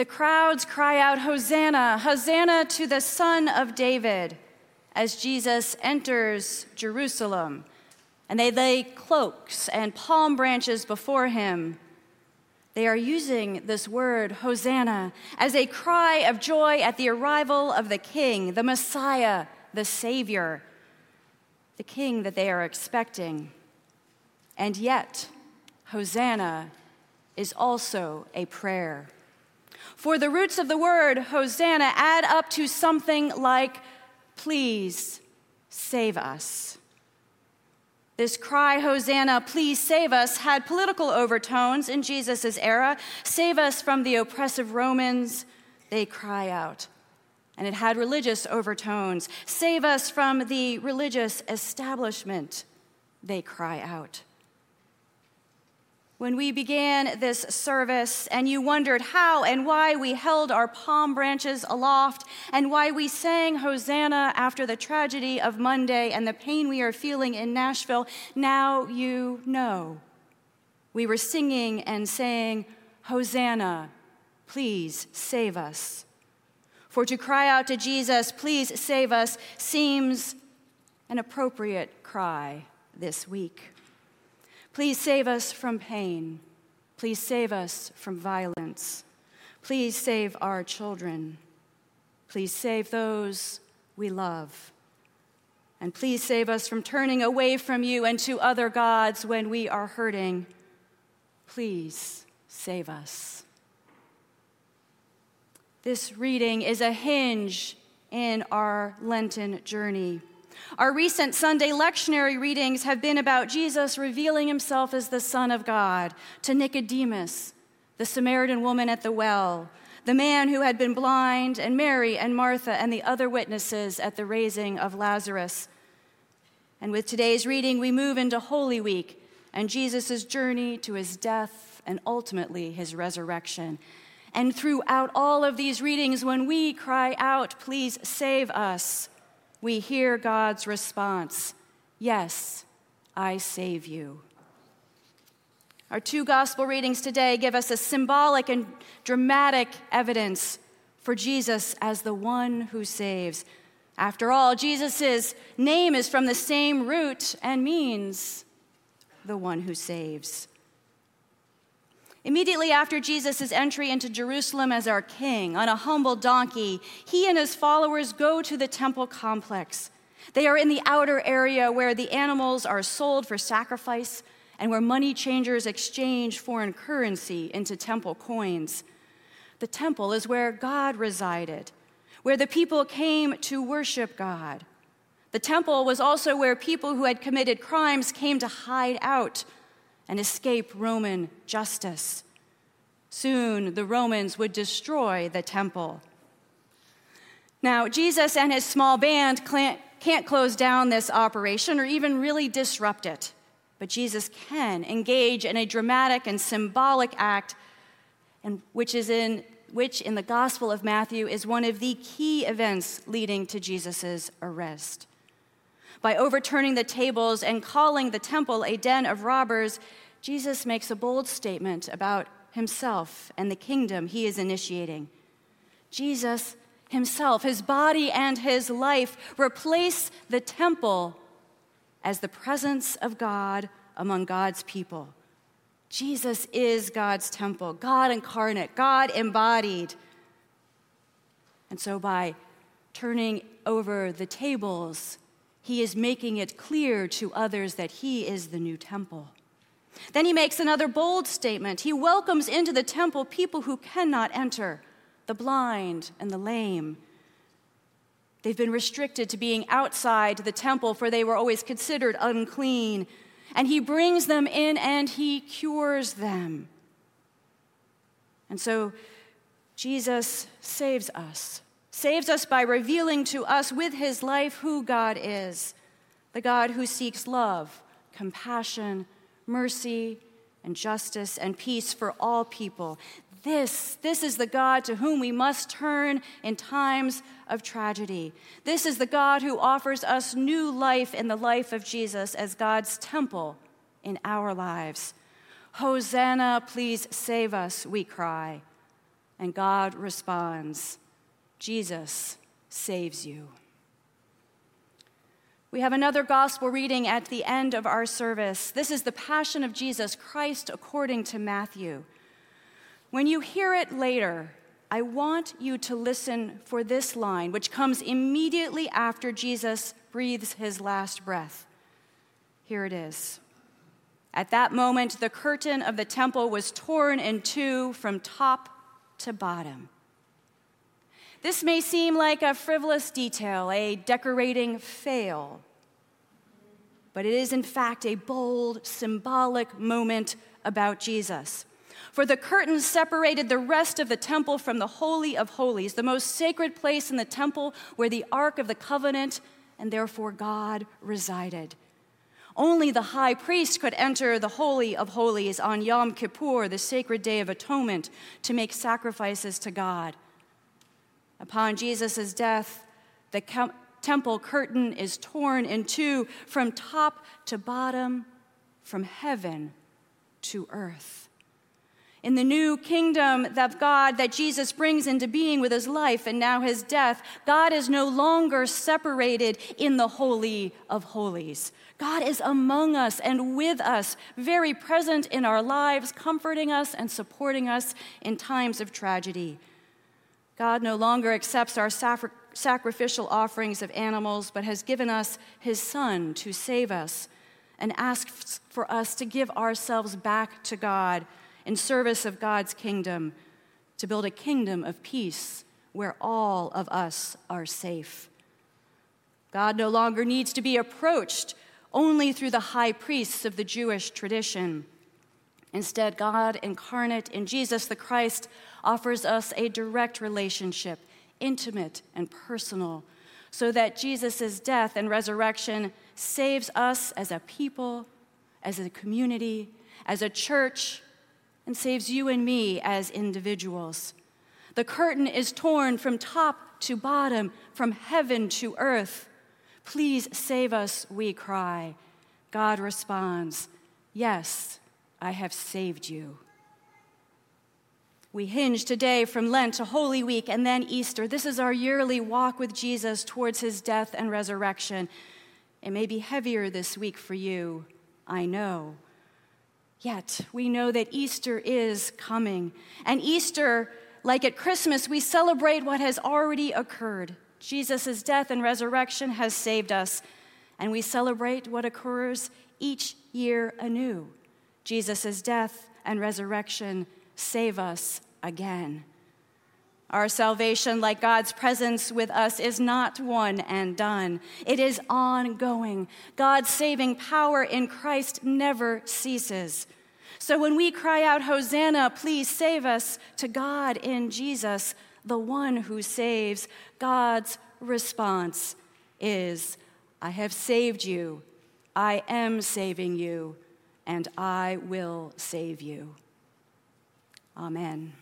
the crowds cry out, Hosanna, Hosanna to the Son of David, as Jesus enters Jerusalem. And they lay cloaks and palm branches before him. They are using this word, Hosanna, as a cry of joy at the arrival of the King, the Messiah, the Savior, the King that they are expecting. And yet, Hosanna is also a prayer. For the roots of the word Hosanna add up to something like, Please save us. This cry, Hosanna, please save us, had political overtones in Jesus' era. Save us from the oppressive Romans, they cry out. And it had religious overtones. Save us from the religious establishment, they cry out when we began this service and you wondered how and why we held our palm branches aloft and why we sang Hosanna after the tragedy of Monday and the pain we are feeling in Nashville, now you know. We were singing and saying, Hosanna, please save us. For to cry out to Jesus, please save us, seems an appropriate cry this week. Please save us from pain. Please save us from violence. Please save our children. Please save those we love. And please save us from turning away from you and to other gods when we are hurting. Please save us. This reading is a hinge in our Lenten journey. Our recent Sunday lectionary readings have been about Jesus revealing himself as the Son of God to Nicodemus, the Samaritan woman at the well, the man who had been blind, and Mary and Martha and the other witnesses at the raising of Lazarus. And with today's reading, we move into Holy Week and Jesus' journey to his death and ultimately his resurrection. And throughout all of these readings, when we cry out, Please save us, we hear God's response Yes, I save you. Our two gospel readings today give us a symbolic and dramatic evidence for Jesus as the one who saves. After all, Jesus' name is from the same root and means the one who saves. Immediately after Jesus' entry into Jerusalem as our king on a humble donkey, he and his followers go to the temple complex. They are in the outer area where the animals are sold for sacrifice and where money changers exchange foreign currency into temple coins. The temple is where God resided, where the people came to worship God. The temple was also where people who had committed crimes came to hide out and escape Roman justice. Soon the Romans would destroy the temple. Now, Jesus and his small band can't close down this operation or even really disrupt it, but Jesus can engage in a dramatic and symbolic act, which is in which in the Gospel of Matthew is one of the key events leading to Jesus' arrest. By overturning the tables and calling the temple a den of robbers, Jesus makes a bold statement about himself and the kingdom he is initiating. Jesus himself, his body and his life, replace the temple as the presence of God among God's people. Jesus is God's temple, God incarnate, God embodied. And so by turning over the tables, he is making it clear to others that he is the new temple. Then he makes another bold statement. He welcomes into the temple people who cannot enter the blind and the lame. They've been restricted to being outside the temple, for they were always considered unclean. And he brings them in and he cures them. And so Jesus saves us, saves us by revealing to us with his life who God is the God who seeks love, compassion, mercy, and justice and peace for all people. This, this is the God to whom we must turn in times of tragedy. This is the God who offers us new life in the life of Jesus as God's temple in our lives. Hosanna, please save us, we cry. And God responds, Jesus saves you. We have another gospel reading at the end of our service. This is the Passion of Jesus Christ according to Matthew. When you hear it later, I want you to listen for this line, which comes immediately after Jesus breathes his last breath. Here it is. At that moment, the curtain of the temple was torn in two from top to bottom. This may seem like a frivolous detail, a decorating fail, but it is in fact a bold, symbolic moment about Jesus. For the curtain separated the rest of the temple from the Holy of Holies, the most sacred place in the temple where the Ark of the Covenant and therefore God resided. Only the high priest could enter the Holy of Holies on Yom Kippur, the sacred day of atonement, to make sacrifices to God. Upon Jesus' death, the temple curtain is torn in two from top to bottom, from heaven to earth. In the new kingdom that God, that Jesus brings into being with his life and now his death, God is no longer separated in the Holy of Holies. God is among us and with us, very present in our lives, comforting us and supporting us in times of tragedy. God no longer accepts our sacrificial offerings of animals, but has given us his Son to save us and asks for us to give ourselves back to God in service of God's kingdom, to build a kingdom of peace where all of us are safe. God no longer needs to be approached only through the high priests of the Jewish tradition. Instead, God incarnate in Jesus the Christ offers us a direct relationship, intimate and personal, so that Jesus' death and resurrection saves us as a people, as a community, as a church, and saves you and me as individuals. The curtain is torn from top to bottom, from heaven to earth. Please save us, we cry. God responds, Yes, I have saved you. We hinge today from Lent to Holy Week and then Easter. This is our yearly walk with Jesus towards his death and resurrection. It may be heavier this week for you, I know. Yet we know that Easter is coming. And Easter, like at Christmas, we celebrate what has already occurred. Jesus' death and resurrection has saved us, and we celebrate what occurs each year anew. Jesus' death and resurrection save us again. Our salvation, like God's presence with us, is not one and done. It is ongoing. God's saving power in Christ never ceases. So when we cry out, Hosanna, please save us to God in Jesus, the one who saves, God's response is, I have saved you, I am saving you, and I will save you. Amen.